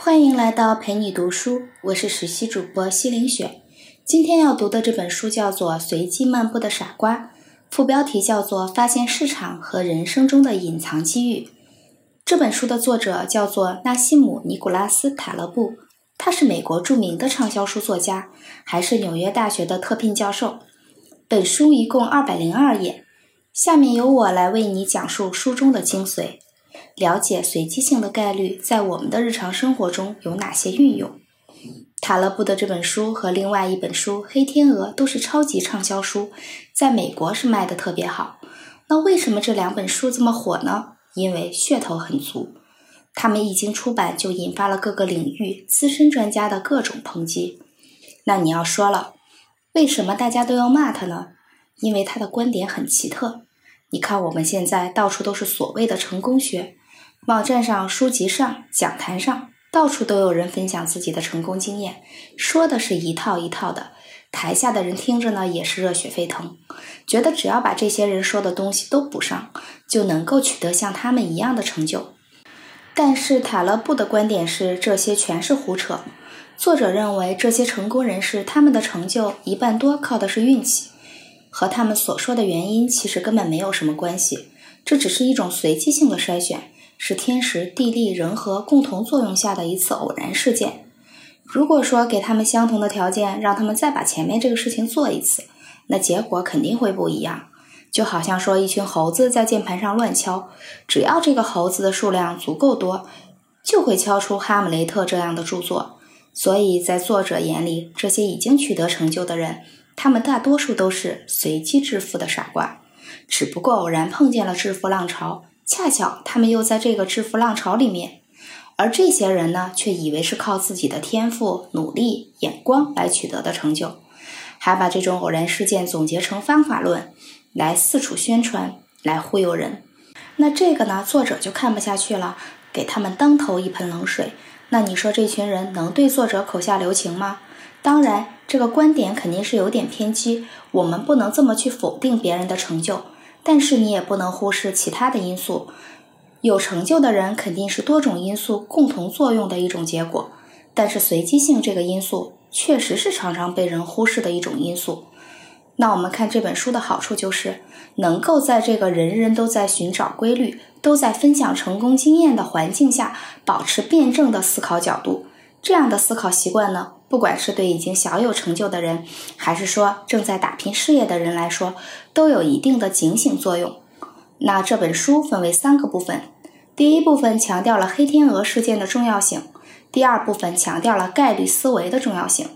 欢迎来到陪你读书，我是实习主播西林雪。今天要读的这本书叫做《随机漫步的傻瓜》，副标题叫做《发现市场和人生中的隐藏机遇》。这本书的作者叫做纳西姆·尼古拉斯·塔勒布，他是美国著名的畅销书作家，还是纽约大学的特聘教授。本书一共二百零二页，下面由我来为你讲述书中的精髓。了解随机性的概率在我们的日常生活中有哪些运用？塔勒布的这本书和另外一本书《黑天鹅》都是超级畅销书，在美国是卖的特别好。那为什么这两本书这么火呢？因为噱头很足。他们一经出版就引发了各个领域资深专家的各种抨击。那你要说了，为什么大家都要骂他呢？因为他的观点很奇特。你看我们现在到处都是所谓的成功学。网站上、书籍上、讲坛上，到处都有人分享自己的成功经验，说的是一套一套的。台下的人听着呢，也是热血沸腾，觉得只要把这些人说的东西都补上，就能够取得像他们一样的成就。但是塔勒布的观点是，这些全是胡扯。作者认为，这些成功人士他们的成就一半多靠的是运气，和他们所说的原因其实根本没有什么关系，这只是一种随机性的筛选。是天时地利人和共同作用下的一次偶然事件。如果说给他们相同的条件，让他们再把前面这个事情做一次，那结果肯定会不一样。就好像说一群猴子在键盘上乱敲，只要这个猴子的数量足够多，就会敲出《哈姆雷特》这样的著作。所以在作者眼里，这些已经取得成就的人，他们大多数都是随机致富的傻瓜，只不过偶然碰见了致富浪潮。恰巧他们又在这个致富浪潮里面，而这些人呢，却以为是靠自己的天赋、努力、眼光来取得的成就，还把这种偶然事件总结成方法论，来四处宣传，来忽悠人。那这个呢，作者就看不下去了，给他们当头一盆冷水。那你说这群人能对作者口下留情吗？当然，这个观点肯定是有点偏激，我们不能这么去否定别人的成就。但是你也不能忽视其他的因素，有成就的人肯定是多种因素共同作用的一种结果。但是随机性这个因素确实是常常被人忽视的一种因素。那我们看这本书的好处就是能够在这个人人都在寻找规律、都在分享成功经验的环境下，保持辩证的思考角度。这样的思考习惯呢？不管是对已经小有成就的人，还是说正在打拼事业的人来说，都有一定的警醒作用。那这本书分为三个部分：第一部分强调了黑天鹅事件的重要性；第二部分强调了概率思维的重要性；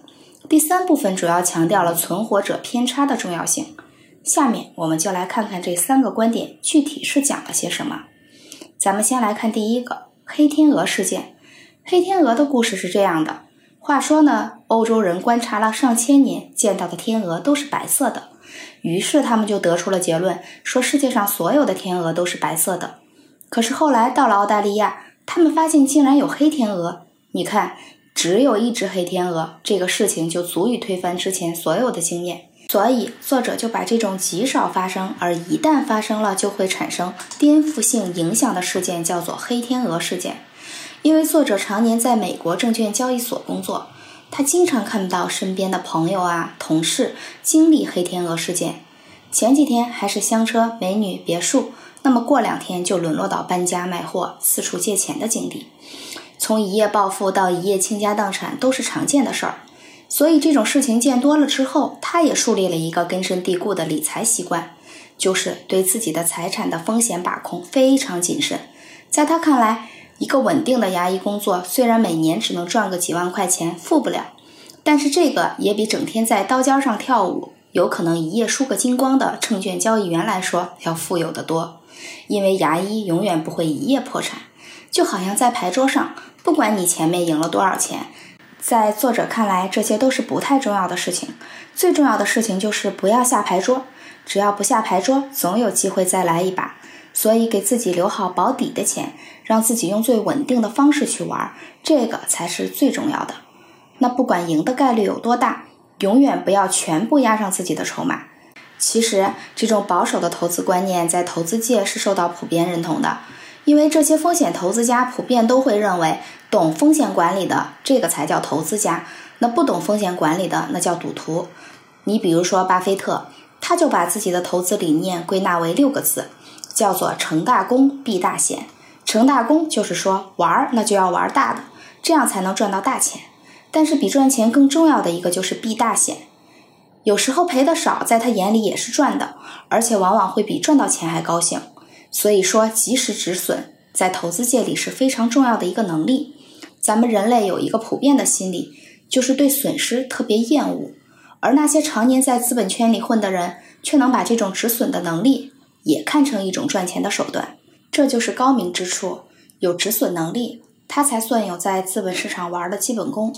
第三部分主要强调了存活者偏差的重要性。下面我们就来看看这三个观点具体是讲了些什么。咱们先来看第一个黑天鹅事件。黑天鹅的故事是这样的。话说呢，欧洲人观察了上千年，见到的天鹅都是白色的，于是他们就得出了结论，说世界上所有的天鹅都是白色的。可是后来到了澳大利亚，他们发现竟然有黑天鹅。你看，只有一只黑天鹅，这个事情就足以推翻之前所有的经验。所以作者就把这种极少发生，而一旦发生了就会产生颠覆性影响的事件，叫做黑天鹅事件。因为作者常年在美国证券交易所工作，他经常看到身边的朋友啊、同事经历黑天鹅事件。前几天还是香车、美女、别墅，那么过两天就沦落到搬家卖货、四处借钱的境地。从一夜暴富到一夜倾家荡产都是常见的事儿。所以这种事情见多了之后，他也树立了一个根深蒂固的理财习惯，就是对自己的财产的风险把控非常谨慎。在他看来，一个稳定的牙医工作，虽然每年只能赚个几万块钱，富不了，但是这个也比整天在刀尖上跳舞，有可能一夜输个精光的证券交易员来说要富有的多。因为牙医永远不会一夜破产，就好像在牌桌上，不管你前面赢了多少钱，在作者看来，这些都是不太重要的事情。最重要的事情就是不要下牌桌，只要不下牌桌，总有机会再来一把。所以，给自己留好保底的钱，让自己用最稳定的方式去玩，这个才是最重要的。那不管赢的概率有多大，永远不要全部押上自己的筹码。其实，这种保守的投资观念在投资界是受到普遍认同的，因为这些风险投资家普遍都会认为，懂风险管理的这个才叫投资家，那不懂风险管理的那叫赌徒。你比如说巴菲特，他就把自己的投资理念归纳为六个字，叫做成大功避大险。成大功就是说玩儿那就要玩大的，这样才能赚到大钱。但是比赚钱更重要的一个就是避大险。有时候赔的少，在他眼里也是赚的，而且往往会比赚到钱还高兴。所以说，及时止损在投资界里是非常重要的一个能力。咱们人类有一个普遍的心理，就是对损失特别厌恶。而那些常年在资本圈里混的人，却能把这种止损的能力也看成一种赚钱的手段，这就是高明之处。有止损能力，他才算有在资本市场玩的基本功。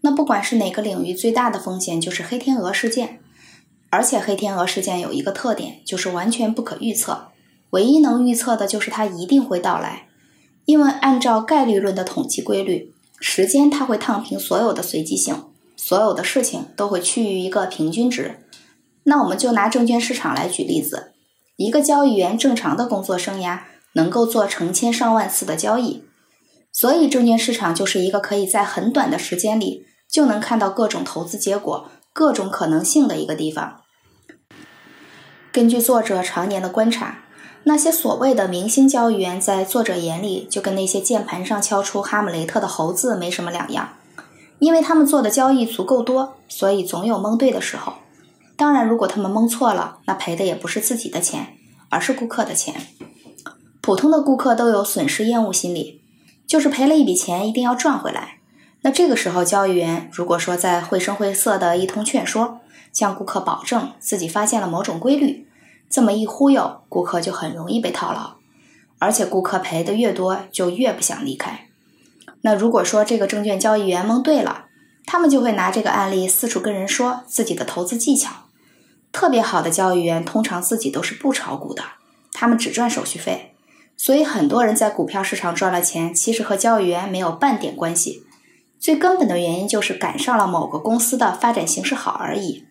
那不管是哪个领域，最大的风险就是黑天鹅事件。而且黑天鹅事件有一个特点，就是完全不可预测。唯一能预测的就是它一定会到来，因为按照概率论的统计规律，时间它会烫平所有的随机性，所有的事情都会趋于一个平均值。那我们就拿证券市场来举例子，一个交易员正常的工作生涯能够做成千上万次的交易，所以证券市场就是一个可以在很短的时间里就能看到各种投资结果、各种可能性的一个地方。根据作者常年的观察。那些所谓的明星交易员，在作者眼里就跟那些键盘上敲出哈姆雷特的猴子没什么两样，因为他们做的交易足够多，所以总有蒙对的时候。当然，如果他们蒙错了，那赔的也不是自己的钱，而是顾客的钱。普通的顾客都有损失厌恶心理，就是赔了一笔钱一定要赚回来。那这个时候，交易员如果说在绘声绘色的一通劝说，向顾客保证自己发现了某种规律。这么一忽悠，顾客就很容易被套牢，而且顾客赔的越多，就越不想离开。那如果说这个证券交易员蒙对了，他们就会拿这个案例四处跟人说自己的投资技巧。特别好的交易员通常自己都是不炒股的，他们只赚手续费，所以很多人在股票市场赚了钱，其实和交易员没有半点关系。最根本的原因就是赶上了某个公司的发展形势好而已。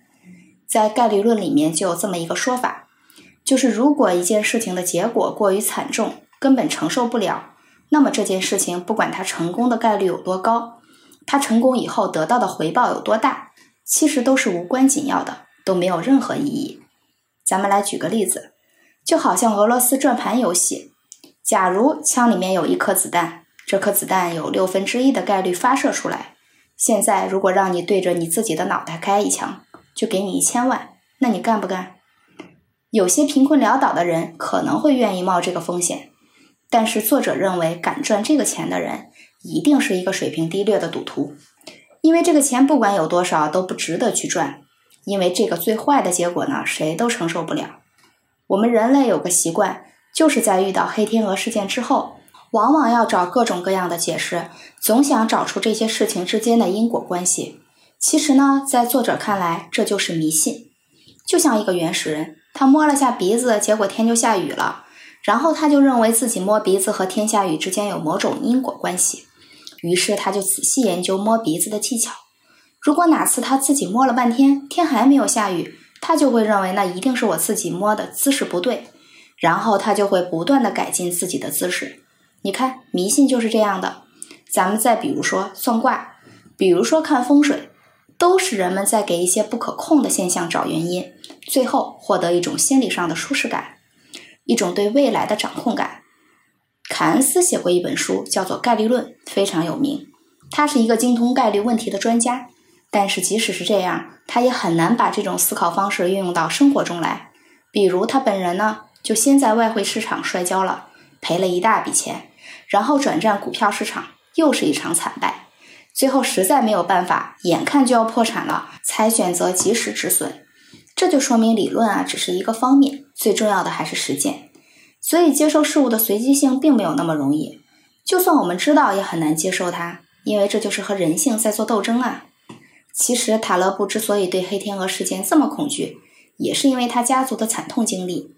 在概率论里面就有这么一个说法。就是如果一件事情的结果过于惨重，根本承受不了，那么这件事情不管它成功的概率有多高，它成功以后得到的回报有多大，其实都是无关紧要的，都没有任何意义。咱们来举个例子，就好像俄罗斯转盘游戏，假如枪里面有一颗子弹，这颗子弹有六分之一的概率发射出来，现在如果让你对着你自己的脑袋开一枪，就给你一千万，那你干不干？有些贫困潦倒的人可能会愿意冒这个风险，但是作者认为，敢赚这个钱的人一定是一个水平低劣的赌徒，因为这个钱不管有多少都不值得去赚，因为这个最坏的结果呢，谁都承受不了。我们人类有个习惯，就是在遇到黑天鹅事件之后，往往要找各种各样的解释，总想找出这些事情之间的因果关系。其实呢，在作者看来，这就是迷信，就像一个原始人。他摸了下鼻子，结果天就下雨了。然后他就认为自己摸鼻子和天下雨之间有某种因果关系，于是他就仔细研究摸鼻子的技巧。如果哪次他自己摸了半天，天还没有下雨，他就会认为那一定是我自己摸的姿势不对，然后他就会不断的改进自己的姿势。你看，迷信就是这样的。咱们再比如说算卦，比如说看风水。都是人们在给一些不可控的现象找原因，最后获得一种心理上的舒适感，一种对未来的掌控感。凯恩斯写过一本书，叫做《概率论》，非常有名。他是一个精通概率问题的专家，但是即使是这样，他也很难把这种思考方式运用到生活中来。比如他本人呢，就先在外汇市场摔跤了，赔了一大笔钱，然后转战股票市场，又是一场惨败。最后实在没有办法，眼看就要破产了，才选择及时止损。这就说明理论啊只是一个方面，最重要的还是实践。所以接受事物的随机性并没有那么容易，就算我们知道，也很难接受它，因为这就是和人性在做斗争啊。其实塔勒布之所以对黑天鹅事件这么恐惧，也是因为他家族的惨痛经历。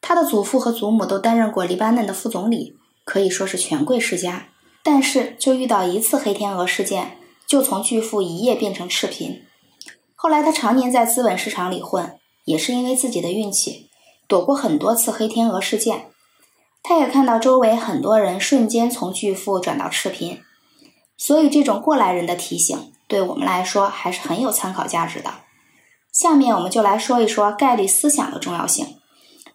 他的祖父和祖母都担任过黎巴嫩的副总理，可以说是权贵世家。但是，就遇到一次黑天鹅事件，就从巨富一夜变成赤贫。后来，他常年在资本市场里混，也是因为自己的运气，躲过很多次黑天鹅事件。他也看到周围很多人瞬间从巨富转到赤贫，所以这种过来人的提醒对我们来说还是很有参考价值的。下面我们就来说一说概率思想的重要性。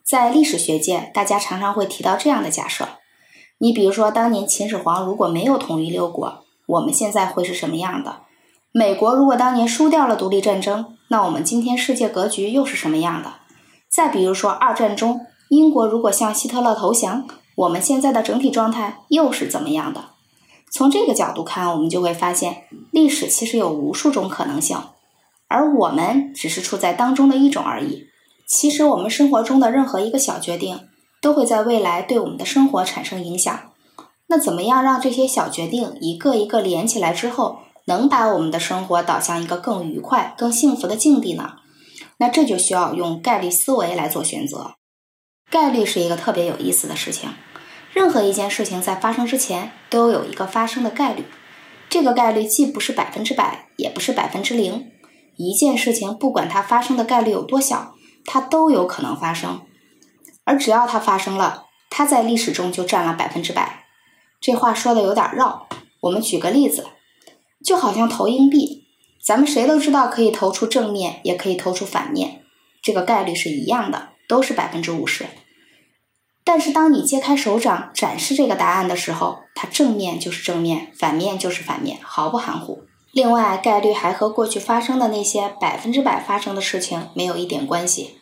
在历史学界，大家常常会提到这样的假设：你比如说，当年秦始皇如果没有统一六国，我们现在会是什么样的？美国如果当年输掉了独立战争，那我们今天世界格局又是什么样的？再比如说，二战中英国如果向希特勒投降，我们现在的整体状态又是怎么样的？从这个角度看，我们就会发现，历史其实有无数种可能性，而我们只是处在当中的一种而已。其实，我们生活中的任何一个小决定，都会在未来对我们的生活产生影响。那怎么样让这些小决定一个一个连起来之后，能把我们的生活导向一个更愉快、更幸福的境地呢？那这就需要用概率思维来做选择。概率是一个特别有意思的事情。任何一件事情在发生之前，都有一个发生的概率。这个概率既不是百分之百，也不是百分之零。一件事情不管它发生的概率有多小。它都有可能发生，而只要它发生了，它在历史中就占了百分之百。这话说的有点绕，我们举个例子，就好像投硬币，咱们谁都知道可以投出正面，也可以投出反面，这个概率是一样的，都是百分之五十。但是当你揭开手掌展示这个答案的时候，它正面就是正面，反面就是反面，毫不含糊。另外，概率还和过去发生的那些百分之百发生的事情没有一点关系。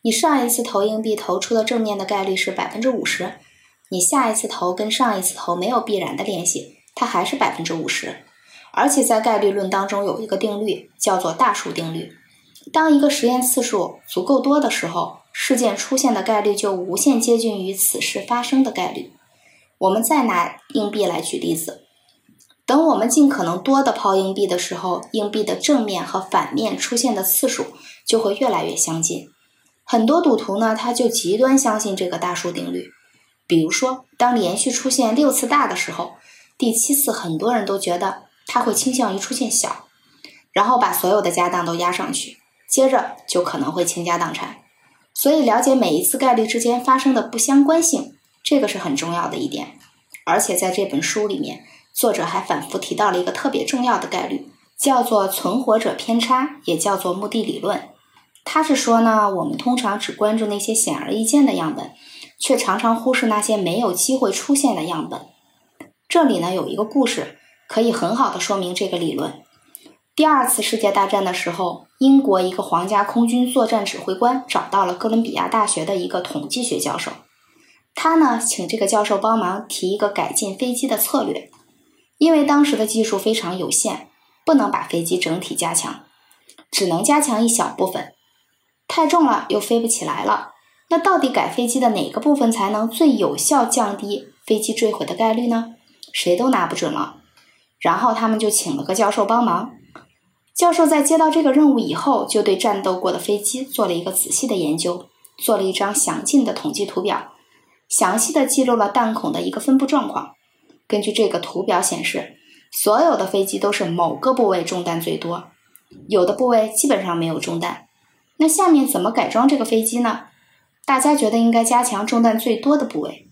你上一次投硬币投出的正面的概率是百分之五十，你下一次投跟上一次投没有必然的联系，它还是百分之五十。而且在概率论当中有一个定律，叫做大数定律。当一个实验次数足够多的时候，事件出现的概率就无限接近于此事发生的概率。我们再拿硬币来举例子，等我们尽可能多的抛硬币的时候，硬币的正面和反面出现的次数就会越来越相近。很多赌徒呢，他就极端相信这个大数定律。比如说，当连续出现六次大的时候，第七次很多人都觉得他会倾向于出现小，然后把所有的家当都压上去，接着就可能会倾家荡产。所以，了解每一次概率之间发生的不相关性，这个是很重要的一点。而且在这本书里面，作者还反复提到了一个特别重要的概率，叫做存活者偏差，也叫做目的理论。他是说呢，我们通常只关注那些显而易见的样本，却常常忽视那些没有机会出现的样本。这里呢有一个故事，可以很好的说明这个理论。第二次世界大战的时候，英国一个皇家空军作战指挥官找到了哥伦比亚大学的一个统计学教授，他呢请这个教授帮忙提一个改进飞机的策略，因为当时的技术非常有限，不能把飞机整体加强，只能加强一小部分。太重了，又飞不起来了。那到底改飞机的哪个部分才能最有效降低飞机坠毁的概率呢？谁都拿不准了。然后他们就请了个教授帮忙。教授在接到这个任务以后，就对战斗过的飞机做了一个仔细的研究，做了一张详尽的统计图表，详细的记录了弹孔的一个分布状况。根据这个图表显示，所有的飞机都是某个部位中弹最多，有的部位基本上没有中弹。那下面怎么改装这个飞机呢？大家觉得应该加强中弹最多的部位，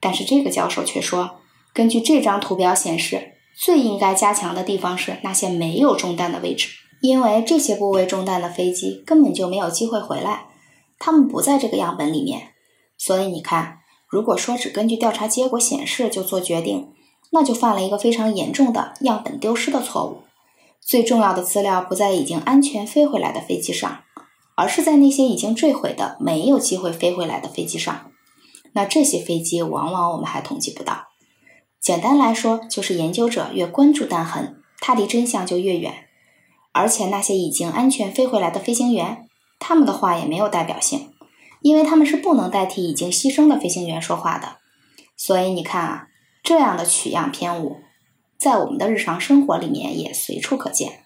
但是这个教授却说，根据这张图表显示，最应该加强的地方是那些没有中弹的位置，因为这些部位中弹的飞机根本就没有机会回来，他们不在这个样本里面。所以你看，如果说只根据调查结果显示就做决定，那就犯了一个非常严重的样本丢失的错误。最重要的资料不在已经安全飞回来的飞机上。而是在那些已经坠毁的、没有机会飞回来的飞机上，那这些飞机往往我们还统计不到。简单来说，就是研究者越关注弹痕，它离真相就越远。而且那些已经安全飞回来的飞行员，他们的话也没有代表性，因为他们是不能代替已经牺牲的飞行员说话的。所以你看啊，这样的取样偏误，在我们的日常生活里面也随处可见，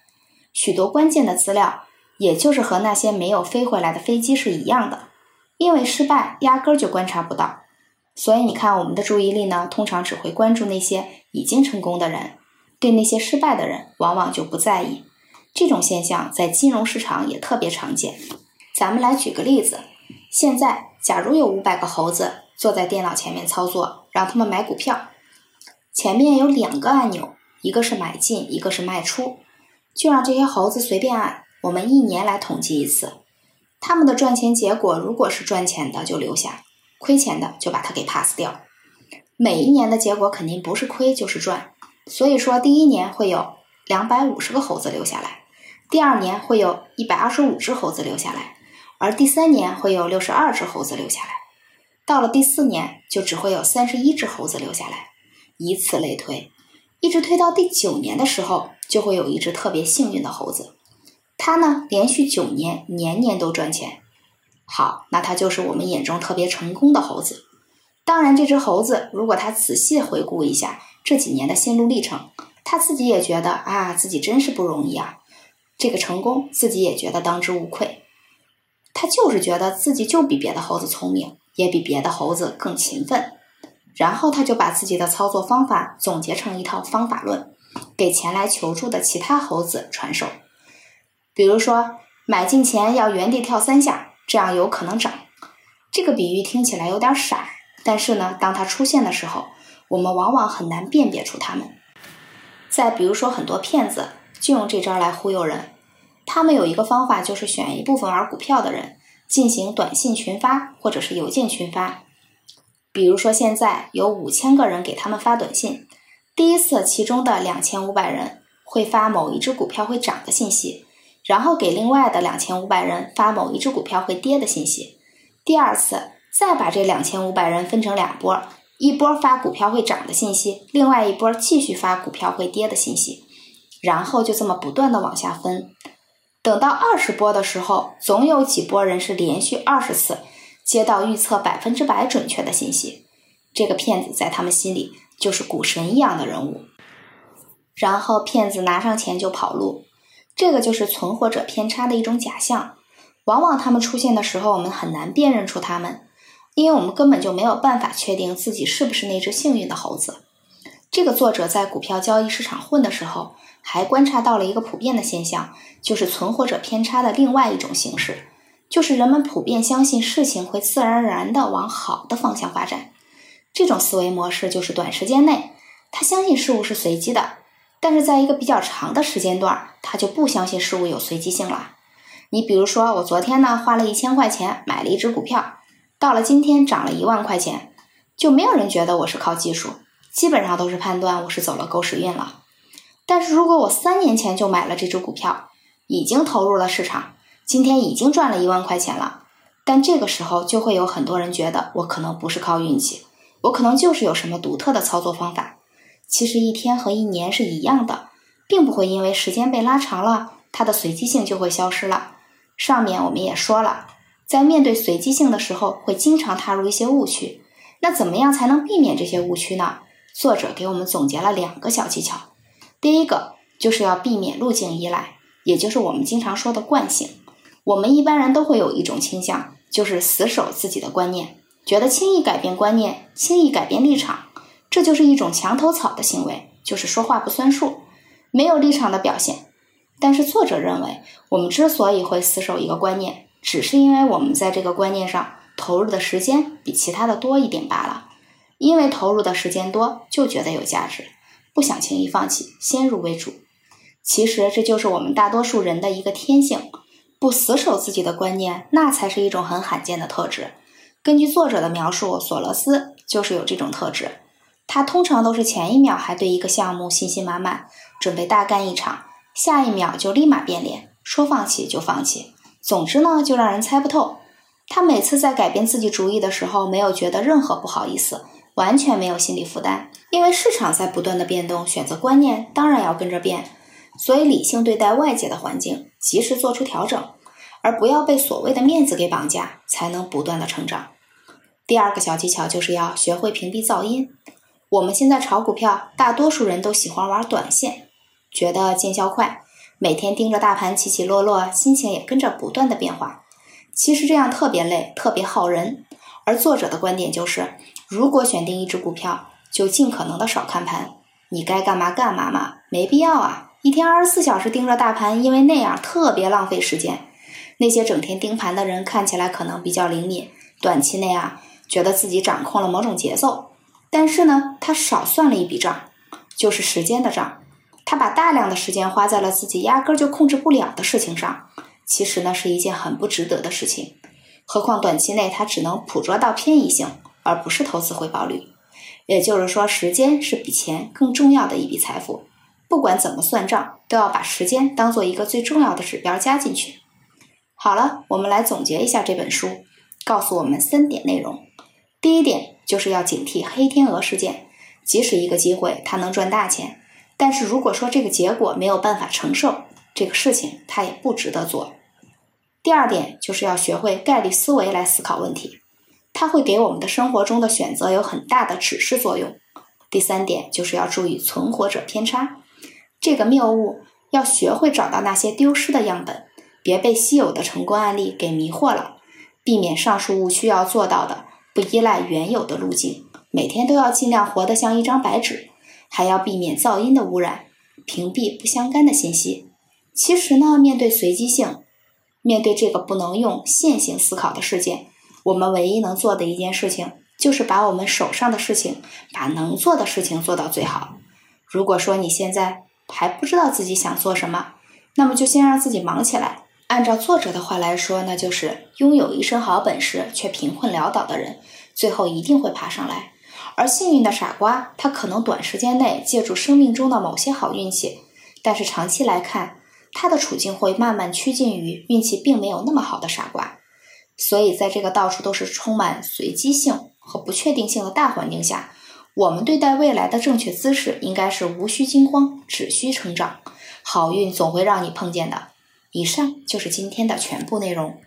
许多关键的资料。也就是和那些没有飞回来的飞机是一样的，因为失败压根儿就观察不到，所以你看我们的注意力呢，通常只会关注那些已经成功的人，对那些失败的人往往就不在意。这种现象在金融市场也特别常见。咱们来举个例子，现在假如有五百个猴子，坐在电脑前面操作，让他们买股票。前面有两个按钮，一个是买进，一个是卖出，就让这些猴子随便按。我们一年来统计一次，他们的赚钱结果，如果是赚钱的就留下，亏钱的就把它给 pass 掉。每一年的结果肯定不是亏就是赚，所以说第一年会有两百五十个猴子留下来，第二年会有一百二十五只猴子留下来，而第三年会有六十二只猴子留下来，到了第四年就只会有三十一只猴子留下来，以此类推，一直推到第九年的时候，就会有一只特别幸运的猴子。它呢，连续九年年年都赚钱。好，那他就是我们眼中特别成功的猴子。当然，这只猴子如果他仔细回顾一下这几年的心路历程，他自己也觉得啊，自己真是不容易啊。这个成功自己也觉得当之无愧。他就是觉得自己就比别的猴子聪明，也比别的猴子更勤奋。然后他就把自己的操作方法总结成一套方法论，给前来求助的其他猴子传授。比如说，买进前要原地跳三下，这样有可能涨。这个比喻听起来有点傻，但是呢，当它出现的时候，我们往往很难辨别出它们。再比如说，很多骗子就用这招来忽悠人。他们有一个方法，就是选一部分玩股票的人进行短信群发或者是邮件群发。比如说，现在有五千个人给他们发短信，第一次其中的两千五百人会发某一只股票会涨的信息。然后给另外的两千五百人发某一只股票会跌的信息，第二次再把这两千五百人分成两波，一波发股票会涨的信息，另外一波继续发股票会跌的信息，然后就这么不断的往下分，等到二十波的时候，总有几波人是连续二十次接到预测百分之百准确的信息，这个骗子在他们心里就是股神一样的人物，然后骗子拿上钱就跑路。这个就是存活者偏差的一种假象，往往他们出现的时候，我们很难辨认出他们，因为我们根本就没有办法确定自己是不是那只幸运的猴子。这个作者在股票交易市场混的时候，还观察到了一个普遍的现象，就是存活者偏差的另外一种形式，就是人们普遍相信事情会自然而然的往好的方向发展。这种思维模式就是短时间内，他相信事物是随机的。但是在一个比较长的时间段，他就不相信事物有随机性了。你比如说，我昨天呢花了一千块钱买了一只股票，到了今天涨了一万块钱，就没有人觉得我是靠技术，基本上都是判断我是走了狗屎运了。但是如果我三年前就买了这只股票，已经投入了市场，今天已经赚了一万块钱了，但这个时候就会有很多人觉得我可能不是靠运气，我可能就是有什么独特的操作方法。其实一天和一年是一样的，并不会因为时间被拉长了，它的随机性就会消失了。上面我们也说了，在面对随机性的时候，会经常踏入一些误区。那怎么样才能避免这些误区呢？作者给我们总结了两个小技巧。第一个就是要避免路径依赖，也就是我们经常说的惯性。我们一般人都会有一种倾向，就是死守自己的观念，觉得轻易改变观念，轻易改变立场。这就是一种墙头草的行为，就是说话不算数，没有立场的表现。但是作者认为，我们之所以会死守一个观念，只是因为我们在这个观念上投入的时间比其他的多一点罢了。因为投入的时间多，就觉得有价值，不想轻易放弃，先入为主。其实这就是我们大多数人的一个天性，不死守自己的观念，那才是一种很罕见的特质。根据作者的描述，索罗斯就是有这种特质。他通常都是前一秒还对一个项目信心满满，准备大干一场，下一秒就立马变脸，说放弃就放弃。总之呢，就让人猜不透。他每次在改变自己主意的时候，没有觉得任何不好意思，完全没有心理负担，因为市场在不断的变动，选择观念当然要跟着变，所以理性对待外界的环境，及时做出调整，而不要被所谓的面子给绑架，才能不断的成长。第二个小技巧就是要学会屏蔽噪音。我们现在炒股票，大多数人都喜欢玩短线，觉得见效快，每天盯着大盘起起落落，心情也跟着不断的变化。其实这样特别累，特别耗人。而作者的观点就是，如果选定一只股票，就尽可能的少看盘，你该干嘛干嘛嘛，没必要啊，一天二十四小时盯着大盘，因为那样特别浪费时间。那些整天盯盘的人看起来可能比较灵敏，短期内啊。觉得自己掌控了某种节奏，但是呢，他少算了一笔账，就是时间的账。他把大量的时间花在了自己压根儿就控制不了的事情上，其实呢是一件很不值得的事情。何况短期内他只能捕捉到偏移性，而不是投资回报率。也就是说，时间是比钱更重要的一笔财富。不管怎么算账，都要把时间当做一个最重要的指标加进去。好了，我们来总结一下这本书，告诉我们三点内容。第一点就是要警惕黑天鹅事件，即使一个机会它能赚大钱，但是如果说这个结果没有办法承受，这个事情它也不值得做。第二点就是要学会概率思维来思考问题，它会给我们的生活中的选择有很大的指示作用。第三点就是要注意存活者偏差。这个谬误要学会找到那些丢失的样本，别被稀有的成功案例给迷惑了。避免上述误区要做到的，不依赖原有的路径，每天都要尽量活得像一张白纸，还要避免噪音的污染，屏蔽不相干的信息。其实呢，面对随机性，面对这个不能用线性思考的事件，我们唯一能做的一件事情，就是把我们手上的事情，把能做的事情做到最好。如果说你现在，还不知道自己想做什么，那么就先让自己忙起来。按照作者的话来说，那就是拥有一身好本事却贫困潦倒的人，最后一定会爬上来；而幸运的傻瓜，他可能短时间内借助生命中的某些好运气，但是长期来看，他的处境会慢慢趋近于运气并没有那么好的傻瓜。所以，在这个到处都是充满随机性和不确定性的大环境下。我们对待未来的正确姿势应该是无需惊慌，只需成长。好运总会让你碰见的。以上就是今天的全部内容。